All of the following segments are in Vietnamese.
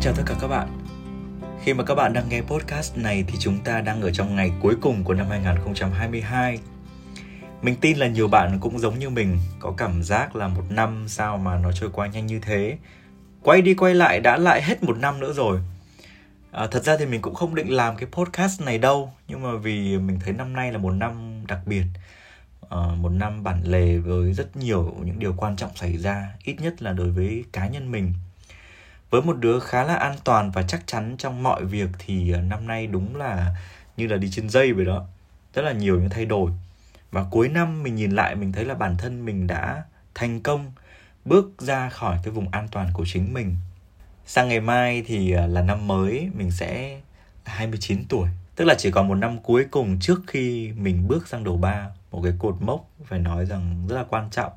Xin chào tất cả các bạn. Khi mà các bạn đang nghe podcast này thì chúng ta đang ở trong ngày cuối cùng của năm 2022. Mình tin là nhiều bạn cũng giống như mình có cảm giác là một năm sao mà nó trôi qua nhanh như thế. Quay đi quay lại đã lại hết một năm nữa rồi. À, thật ra thì mình cũng không định làm cái podcast này đâu nhưng mà vì mình thấy năm nay là một năm đặc biệt à, một năm bản lề với rất nhiều những điều quan trọng xảy ra ít nhất là đối với cá nhân mình với một đứa khá là an toàn và chắc chắn trong mọi việc thì ờ, năm nay đúng là như là đi trên dây vậy đó. Rất là nhiều những thay đổi. Và cuối năm mình nhìn lại mình thấy là bản thân mình đã thành công, bước ra khỏi cái vùng an toàn của chính mình. Sang ngày mai thì ờ, là năm mới, mình sẽ 29 tuổi. Tức là chỉ còn một năm cuối cùng trước khi mình bước sang đầu ba, một cái cột mốc phải nói rằng rất là quan trọng.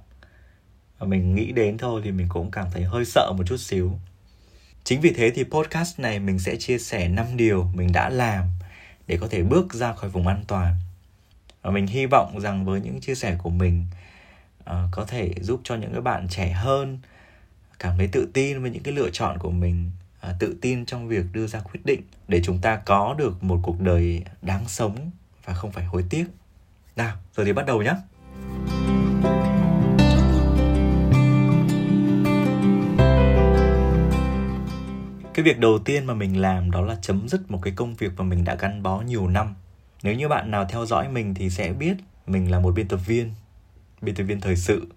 Và mình nghĩ đến thôi thì mình cũng cảm thấy hơi sợ một chút xíu. Chính vì thế thì podcast này mình sẽ chia sẻ 5 điều mình đã làm để có thể bước ra khỏi vùng an toàn. Và mình hy vọng rằng với những chia sẻ của mình uh, có thể giúp cho những cái bạn trẻ hơn cảm thấy tự tin với những cái lựa chọn của mình, uh, tự tin trong việc đưa ra quyết định để chúng ta có được một cuộc đời đáng sống và không phải hối tiếc. Nào, giờ thì bắt đầu nhé. Cái việc đầu tiên mà mình làm đó là chấm dứt một cái công việc mà mình đã gắn bó nhiều năm. Nếu như bạn nào theo dõi mình thì sẽ biết mình là một biên tập viên biên tập viên thời sự.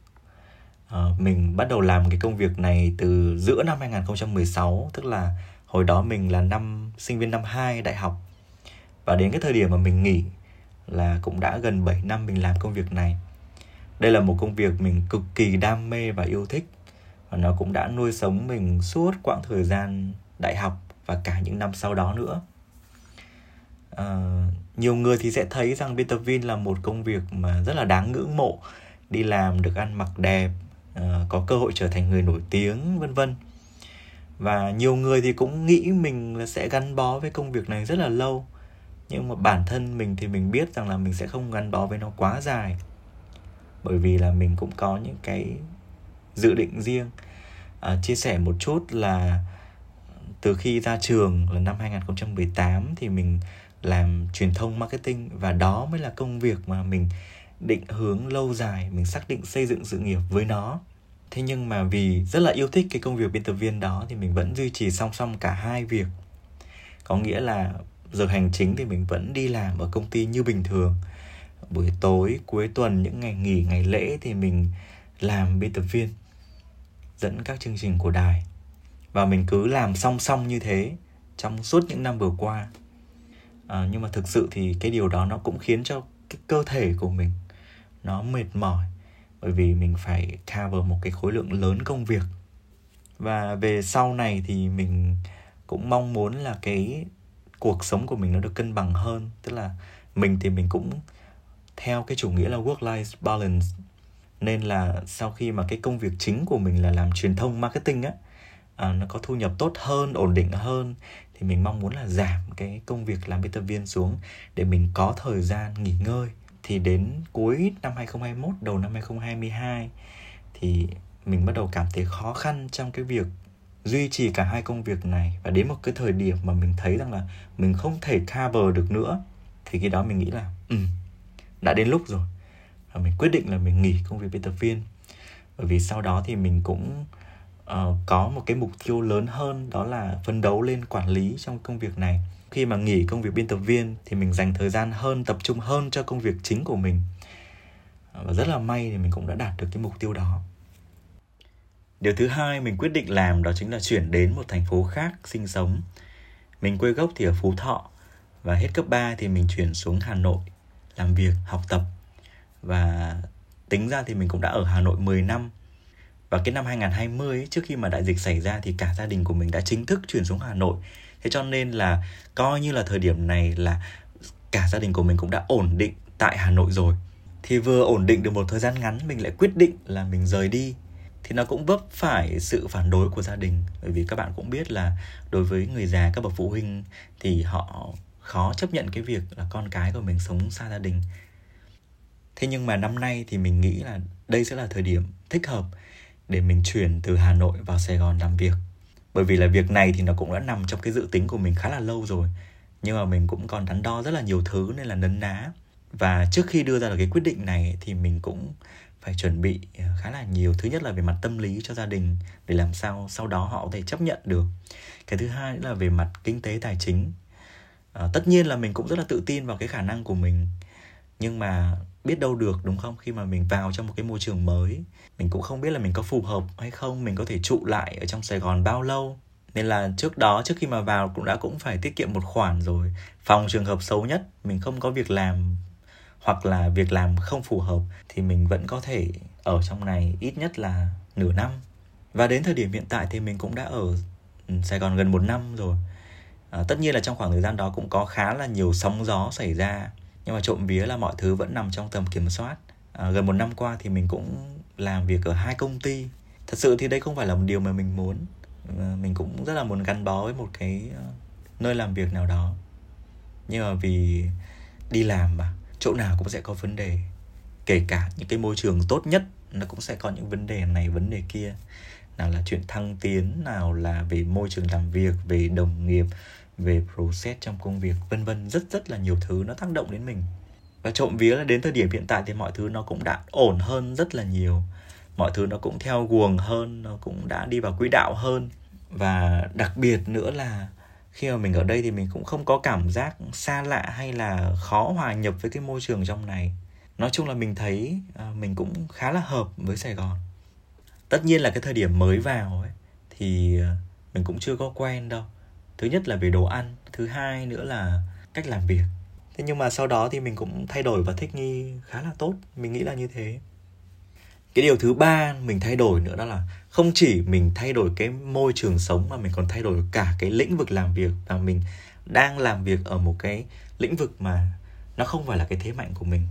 À, mình bắt đầu làm cái công việc này từ giữa năm 2016 tức là hồi đó mình là năm sinh viên năm 2 đại học. Và đến cái thời điểm mà mình nghỉ là cũng đã gần 7 năm mình làm công việc này. Đây là một công việc mình cực kỳ đam mê và yêu thích. Và nó cũng đã nuôi sống mình suốt quãng thời gian đại học và cả những năm sau đó nữa. À, nhiều người thì sẽ thấy rằng biên tập viên là một công việc mà rất là đáng ngưỡng mộ đi làm được ăn mặc đẹp à, có cơ hội trở thành người nổi tiếng vân vân. Và nhiều người thì cũng nghĩ mình là sẽ gắn bó với công việc này rất là lâu nhưng mà bản thân mình thì mình biết rằng là mình sẽ không gắn bó với nó quá dài bởi vì là mình cũng có những cái dự định riêng. À, chia sẻ một chút là từ khi ra trường là năm 2018 thì mình làm truyền thông marketing và đó mới là công việc mà mình định hướng lâu dài, mình xác định xây dựng sự nghiệp với nó. Thế nhưng mà vì rất là yêu thích cái công việc biên tập viên đó thì mình vẫn duy trì song song cả hai việc. Có nghĩa là giờ hành chính thì mình vẫn đi làm ở công ty như bình thường. Buổi tối, cuối tuần, những ngày nghỉ, ngày lễ thì mình làm biên tập viên, dẫn các chương trình của đài và mình cứ làm song song như thế trong suốt những năm vừa qua. À, nhưng mà thực sự thì cái điều đó nó cũng khiến cho cái cơ thể của mình nó mệt mỏi bởi vì mình phải cover một cái khối lượng lớn công việc. Và về sau này thì mình cũng mong muốn là cái cuộc sống của mình nó được cân bằng hơn. Tức là mình thì mình cũng theo cái chủ nghĩa là work life balance. Nên là sau khi mà cái công việc chính của mình là làm truyền thông marketing á à, nó có thu nhập tốt hơn ổn định hơn thì mình mong muốn là giảm cái công việc làm biên tập viên xuống để mình có thời gian nghỉ ngơi. Thì đến cuối năm 2021 đầu năm 2022 thì mình bắt đầu cảm thấy khó khăn trong cái việc duy trì cả hai công việc này. Và đến một cái thời điểm mà mình thấy rằng là mình không thể cover được nữa thì khi đó mình nghĩ là ừ đã đến lúc rồi. Và mình quyết định là mình nghỉ công việc biên tập viên. Bởi vì sau đó thì mình cũng uh, có một cái mục tiêu lớn hơn đó là phấn đấu lên quản lý trong công việc này. Khi mà nghỉ công việc biên tập viên thì mình dành thời gian hơn tập trung hơn cho công việc chính của mình. Ờ, và rất là may thì mình cũng đã đạt được cái mục tiêu đó. Điều thứ hai mình quyết định làm đó chính là chuyển đến một thành phố khác sinh sống. Mình quê gốc thì ở phú thọ và hết cấp 3 thì mình chuyển xuống hà nội làm việc học tập. Và tính ra thì mình cũng đã ở hà nội 10 năm và cái năm 2020 ấy, trước khi mà đại dịch xảy ra thì cả gia đình của mình đã chính thức chuyển xuống Hà Nội. Thế cho nên là coi như là thời điểm này là cả gia đình của mình cũng đã ổn định tại Hà Nội rồi. Thì vừa ổn định được một thời gian ngắn mình lại quyết định là mình rời đi thì nó cũng vấp phải sự phản đối của gia đình bởi vì các bạn cũng biết là đối với người già các bậc phụ huynh thì họ khó chấp nhận cái việc là con cái của mình sống xa gia đình thế nhưng mà năm nay thì mình nghĩ là đây sẽ là thời điểm thích hợp để mình chuyển từ Hà Nội vào Sài Gòn làm việc. bởi vì là việc này thì nó cũng đã nằm trong cái dự tính của mình khá là lâu rồi. Nhưng mà mình cũng còn đắn đo rất là nhiều thứ nên là nấn ná. Và trước khi đưa ra được cái quyết định này thì mình cũng phải chuẩn bị ờ, khá là nhiều. Thứ nhất là về mặt tâm lý cho gia đình để làm sao sau đó họ có thể chấp nhận được. Cái thứ hai là về mặt kinh tế tài chính. À, tất nhiên là mình cũng rất là tự tin vào cái khả năng của mình. Nhưng mà biết đâu được đúng không? Khi mà mình vào trong một cái môi trường mới mình cũng không biết là mình có phù hợp hay không mình có thể trụ lại ở trong sài gòn bao lâu. Nên là trước đó trước khi mà vào cũng đã cũng phải tiết kiệm một khoản rồi. Phòng trường hợp xấu nhất mình không có việc làm hoặc là việc làm không phù hợp thì mình vẫn có thể ở trong này ít nhất là nửa năm. Và đến thời điểm hiện tại thì mình cũng đã ở ừ, Sài Gòn gần một năm rồi. À, tất nhiên là trong khoảng thời gian đó cũng có khá là nhiều sóng gió xảy ra nhưng mà trộm vía là mọi thứ vẫn nằm trong tầm kiểm soát. À, gần một năm qua thì mình cũng làm việc ở hai công ty. Thật sự thì đây không phải là một điều mà mình muốn. À, mình cũng rất là muốn gắn bó với một cái à, nơi làm việc nào đó. Nhưng mà vì đi làm mà chỗ nào cũng sẽ có vấn đề. Kể cả những cái môi trường tốt nhất nó cũng sẽ có những vấn đề này vấn đề kia. Nào là chuyện thăng tiến nào là về môi trường làm việc về đồng nghiệp về process trong công việc, vân vân, rất rất là nhiều thứ nó tác động đến mình. Và trộm vía là đến thời điểm hiện tại thì mọi thứ nó cũng đã ổn hơn rất là nhiều. Mọi thứ nó cũng theo guồng hơn, nó cũng đã đi vào quỹ đạo hơn. Và đặc biệt nữa là khi mà mình ở đây thì mình cũng không có cảm giác xa lạ hay là khó hòa nhập với cái môi trường trong này. Nói chung là mình thấy à, mình cũng khá là hợp với sài gòn. Tất nhiên là cái thời điểm mới vào ấy, thì à, mình cũng chưa có quen đâu thứ nhất là về đồ ăn thứ hai nữa là cách làm việc. Thế nhưng mà sau đó thì mình cũng thay đổi và thích nghi khá là tốt mình nghĩ là như thế. Cái điều thứ ba mình thay đổi nữa đó là không chỉ mình thay đổi cái môi trường sống mà mình còn thay đổi cả cái lĩnh vực làm việc và mình đang làm việc ở một cái lĩnh vực mà nó không phải là cái thế mạnh của mình.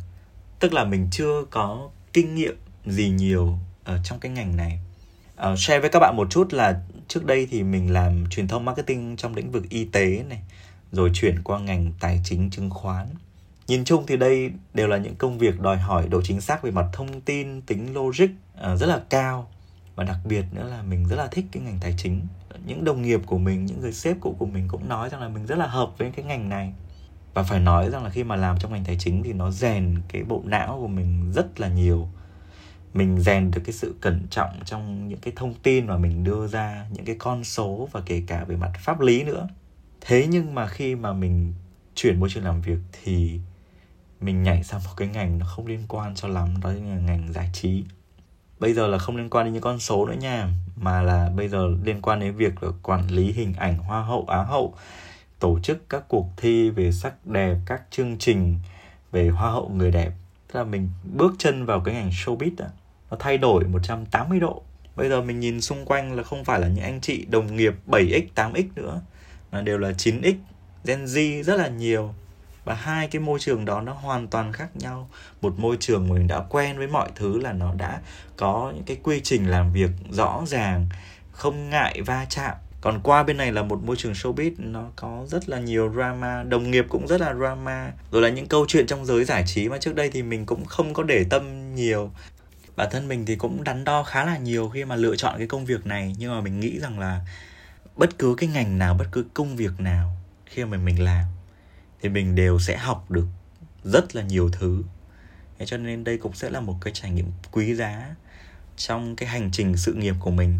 Tức là mình chưa có kinh nghiệm gì nhiều ở trong cái ngành này. Uh, share với các bạn một chút là trước đây thì mình làm truyền thông marketing trong lĩnh vực y tế này, rồi chuyển qua ngành tài chính chứng khoán. Nhìn chung thì đây đều là những công việc đòi hỏi độ chính xác về mặt thông tin, tính logic à, rất là cao. Và đặc biệt nữa là mình rất là thích cái ngành tài chính. Những đồng nghiệp của mình, những người sếp cũ của mình cũng nói rằng là mình rất là hợp với cái ngành này. Và phải nói rằng là khi mà làm trong ngành tài chính thì nó rèn cái bộ não của mình rất là nhiều mình rèn được cái sự cẩn trọng trong những cái thông tin mà mình đưa ra những cái con số và kể cả về mặt pháp lý nữa. Thế nhưng mà khi mà mình chuyển môi trường làm việc thì mình nhảy sang một cái ngành nó không liên quan cho lắm đó là ngành giải trí. Bây giờ là không liên quan đến những con số nữa nha mà là bây giờ liên quan đến việc là quản lý hình ảnh hoa hậu á hậu tổ chức các cuộc thi về sắc đẹp các chương trình về hoa hậu người đẹp. Tức là mình bước chân vào cái ngành showbiz à, nó thay đổi 180 độ. Bây giờ mình nhìn xung quanh là không phải là những anh chị đồng nghiệp 7x 8x nữa, mà đều là 9x Gen Z rất là nhiều. Và hai cái môi trường đó nó hoàn toàn khác nhau. Một môi trường mình đã quen với mọi thứ là nó đã có những cái quy trình làm việc rõ ràng, không ngại va chạm. Còn qua bên này là một môi trường showbiz, nó có rất là nhiều drama, đồng nghiệp cũng rất là drama. Rồi là những câu chuyện trong giới giải trí mà trước đây thì mình cũng không có để tâm nhiều bản thân mình thì cũng đắn đo khá là nhiều khi mà lựa chọn cái công việc này, nhưng mà mình nghĩ rằng là bất cứ cái ngành nào, bất cứ công việc nào khi mà mình làm thì mình đều sẽ học được rất là nhiều thứ. Thế cho nên đây cũng sẽ là một cái trải nghiệm quý giá trong cái hành trình sự nghiệp của mình.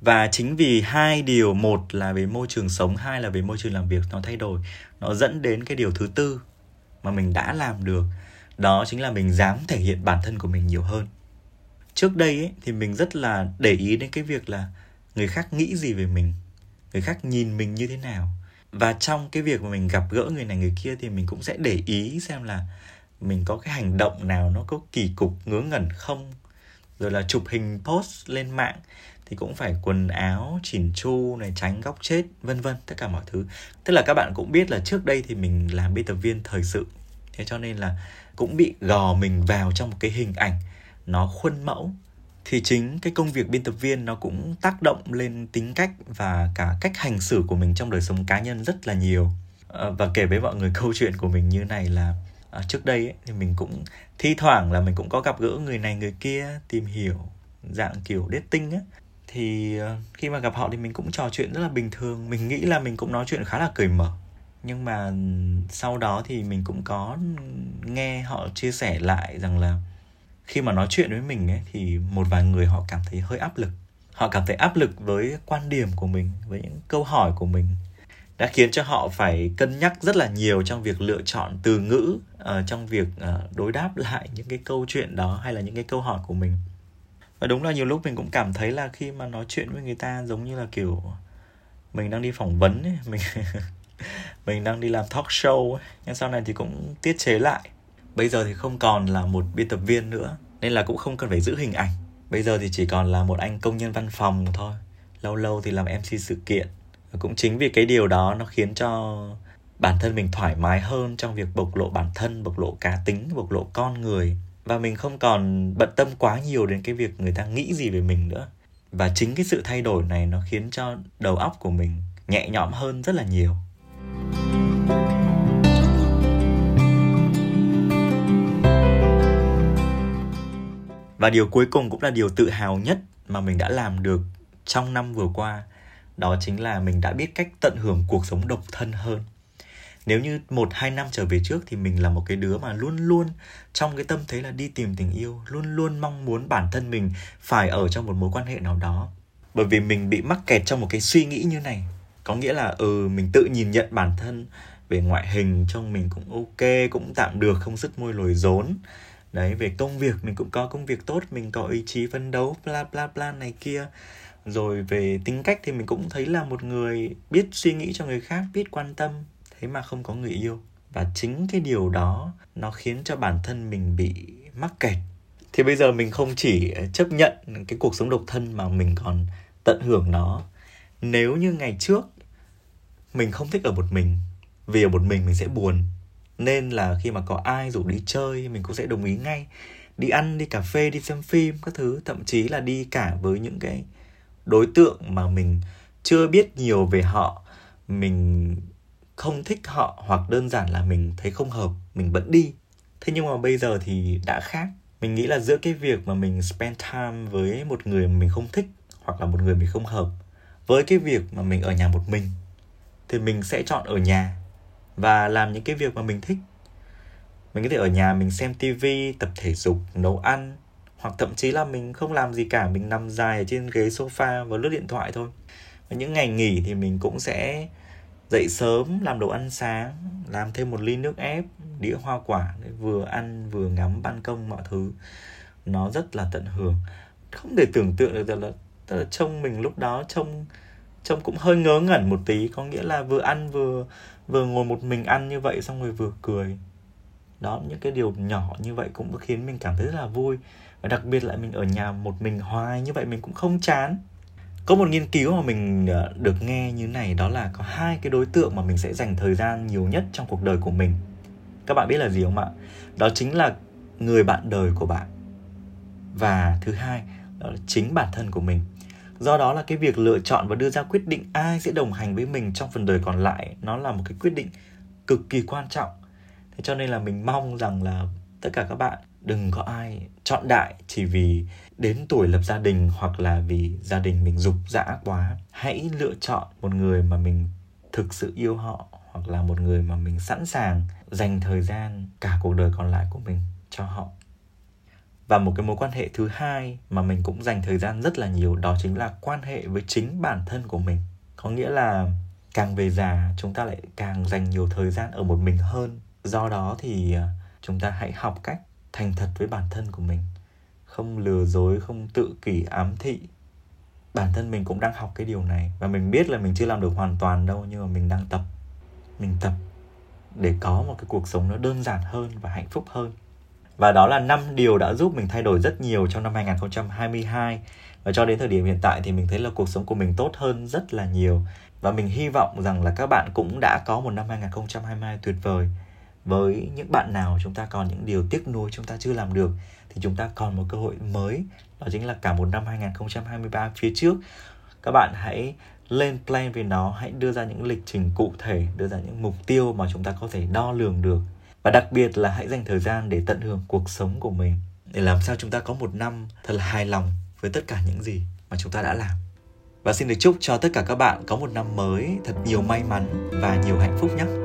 Và chính vì hai điều, một là về môi trường sống, hai là về môi trường làm việc nó thay đổi, nó dẫn đến cái điều thứ tư mà mình đã làm được đó chính là mình dám thể hiện bản thân của mình nhiều hơn. Trước đây ấy, thì mình rất là để ý đến cái việc là người khác nghĩ gì về mình người khác nhìn mình như thế nào. Và trong cái việc mà mình gặp gỡ người này người kia thì mình cũng sẽ để ý xem là mình có cái hành động nào nó có kỳ cục ngớ ngẩn không. Rồi là chụp hình post lên mạng thì cũng phải quần áo chỉn chu này tránh góc chết vân vân tất cả mọi thứ. Tức là các bạn cũng biết là trước đây thì mình làm biên tập viên thời sự thế cho nên là cũng bị gò mình vào trong một cái hình ảnh nó khuôn mẫu. Thì chính cái công việc biên tập viên nó cũng tác động lên tính cách và cả cách hành xử của mình trong đời sống cá nhân rất là nhiều. Ờ, và kể với mọi người câu chuyện của mình như này là à, trước đây ấy, thì mình cũng thi thoảng là mình cũng có gặp gỡ người này người kia tìm hiểu dạng kiểu dating á. Thì ờ, khi mà gặp họ thì mình cũng trò chuyện rất là bình thường. Mình nghĩ là mình cũng nói chuyện khá là cởi mở nhưng mà sau đó thì mình cũng có nghe họ chia sẻ lại rằng là khi mà nói chuyện với mình ấy thì một vài người họ cảm thấy hơi áp lực. Họ cảm thấy áp lực với quan điểm của mình với những câu hỏi của mình. Đã khiến cho họ phải cân nhắc rất là nhiều trong việc lựa chọn từ ngữ uh, trong việc uh, đối đáp lại những cái câu chuyện đó hay là những cái câu hỏi của mình. Và đúng là nhiều lúc mình cũng cảm thấy là khi mà nói chuyện với người ta giống như là kiểu mình đang đi phỏng vấn ấy mình mình đang đi làm talk show ấy. nhưng sau này thì cũng tiết chế lại. Bây giờ thì không còn là một biên tập viên nữa, nên là cũng không cần phải giữ hình ảnh. Bây giờ thì chỉ còn là một anh công nhân văn phòng thôi. Lâu lâu thì làm mc sự kiện. Và cũng chính vì cái điều đó nó khiến cho bản thân mình thoải mái hơn trong việc bộc lộ bản thân, bộc lộ cá tính, bộc lộ con người. Và mình không còn bận tâm quá nhiều đến cái việc người ta nghĩ gì về mình nữa. Và chính cái sự thay đổi này nó khiến cho đầu óc của mình nhẹ nhõm hơn rất là nhiều. Và điều cuối cùng cũng là điều tự hào nhất mà mình đã làm được trong năm vừa qua. Đó chính là mình đã biết cách tận hưởng cuộc sống độc thân hơn. Nếu như một, hai năm trở về trước thì mình là một cái đứa mà luôn luôn trong cái tâm thế là đi tìm tình yêu, luôn luôn mong muốn bản thân mình phải ở trong một mối quan hệ nào đó. Bởi vì mình bị mắc kẹt trong một cái suy nghĩ như này. Có nghĩa là ừ mình tự nhìn nhận bản thân về ngoại hình trông mình cũng ok, cũng tạm được, không sức môi lồi rốn đấy, về công việc, mình cũng có công việc tốt, mình có ý chí phấn đấu, bla bla bla này kia. Rồi về tính cách thì mình cũng thấy là một người biết suy nghĩ cho người khác, biết quan tâm, thế mà không có người yêu. Và chính cái điều đó, nó khiến cho bản thân mình bị mắc kẹt. Thì bây giờ mình không chỉ ờ, chấp nhận cái cuộc sống độc thân mà mình còn tận hưởng nó. Nếu như ngày trước, mình không thích ở một mình, vì ở một mình mình sẽ buồn nên là khi mà có ai rủ đi chơi, mình cũng sẽ đồng ý ngay. Đi ăn, đi cà phê, đi xem phim, các thứ. Thậm chí là đi cả với những cái đối tượng mà mình chưa biết nhiều về họ. Mình không thích họ hoặc đơn giản là mình thấy không hợp, mình vẫn đi. Thế nhưng mà bây giờ thì đã khác. Mình nghĩ là giữa cái việc mà mình spend time với một người mà mình không thích hoặc là một người mình không hợp với cái việc mà mình ở nhà một mình, thì mình sẽ chọn ở nhà và làm những cái việc mà mình thích. Mình có thể ở nhà mình xem tivi tập thể dục nấu ăn hoặc thậm chí là mình không làm gì cả mình nằm dài ở trên ghế sofa và lướt điện thoại thôi. Và những ngày nghỉ thì mình cũng sẽ dậy sớm làm đồ ăn sáng làm thêm một ly nước ép đĩa hoa quả để vừa ăn vừa ngắm ban công mọi thứ. Nó rất là tận hưởng. Không thể tưởng tượng được là, là, là trông mình lúc đó trông trông cũng hơi ngớ ngẩn một tí. Có nghĩa là vừa ăn vừa vừa ngồi một mình ăn như vậy xong rồi vừa cười. Đó, những cái điều nhỏ như vậy cũng khiến mình cảm thấy rất là vui. Và đặc biệt lại mình ở nhà một mình hoài như vậy mình cũng không chán. Có một nghiên cứu mà mình ờ, được nghe như này, đó là có hai cái đối tượng mà mình sẽ dành thời gian nhiều nhất trong cuộc đời của mình. Các bạn biết là gì không ạ? Đó chính là người bạn đời của bạn. Và thứ hai, đó là chính bản thân của mình do đó là cái việc lựa chọn và đưa ra quyết định ai sẽ đồng hành với mình trong phần đời còn lại, nó là một cái quyết định cực kỳ quan trọng. Thế cho nên là mình mong rằng là tất cả các bạn đừng có ai chọn đại chỉ vì đến tuổi lập gia đình hoặc là vì gia đình mình dục dã quá. Hãy lựa chọn một người mà mình thực sự yêu họ hoặc là một người mà mình sẵn sàng dành thời gian cả cuộc đời còn lại của mình cho họ và một cái mối quan hệ thứ hai mà mình cũng dành thời gian rất là nhiều đó chính là quan hệ với chính bản thân của mình. Có nghĩa là càng về già, chúng ta lại càng dành nhiều thời gian ở một mình hơn. Do đó thì à, chúng ta hãy học cách thành thật với bản thân của mình. Không lừa dối, không tự kỷ, ám thị. Bản thân mình cũng đang học cái điều này và mình biết là mình chưa làm được hoàn toàn đâu, nhưng mà mình đang tập. Mình tập để có một cái cuộc sống nó đơn giản hơn và hạnh phúc hơn và đó là năm điều đã giúp mình thay đổi rất nhiều trong năm 2022 và cho đến thời điểm hiện tại thì mình thấy là cuộc sống của mình tốt hơn rất là nhiều. Và mình hy vọng rằng là các bạn cũng đã có một năm 2022 tuyệt vời. Với những bạn nào chúng ta còn những điều tiếc nuối chúng ta chưa làm được, thì chúng ta còn một cơ hội mới. Đó chính là cả một năm 2023 phía trước. Các bạn hãy lên plan về nó, hãy đưa ra những lịch trình cụ thể, đưa ra những mục tiêu mà chúng ta có thể đo lường được và đặc biệt là hãy dành thời gian để tận hưởng cuộc sống của mình, để làm sao chúng ta có một năm thật là hài lòng với tất cả những gì mà chúng ta đã làm. Và xin được chúc cho tất cả các bạn có một năm mới thật nhiều may mắn và nhiều hạnh phúc nhé.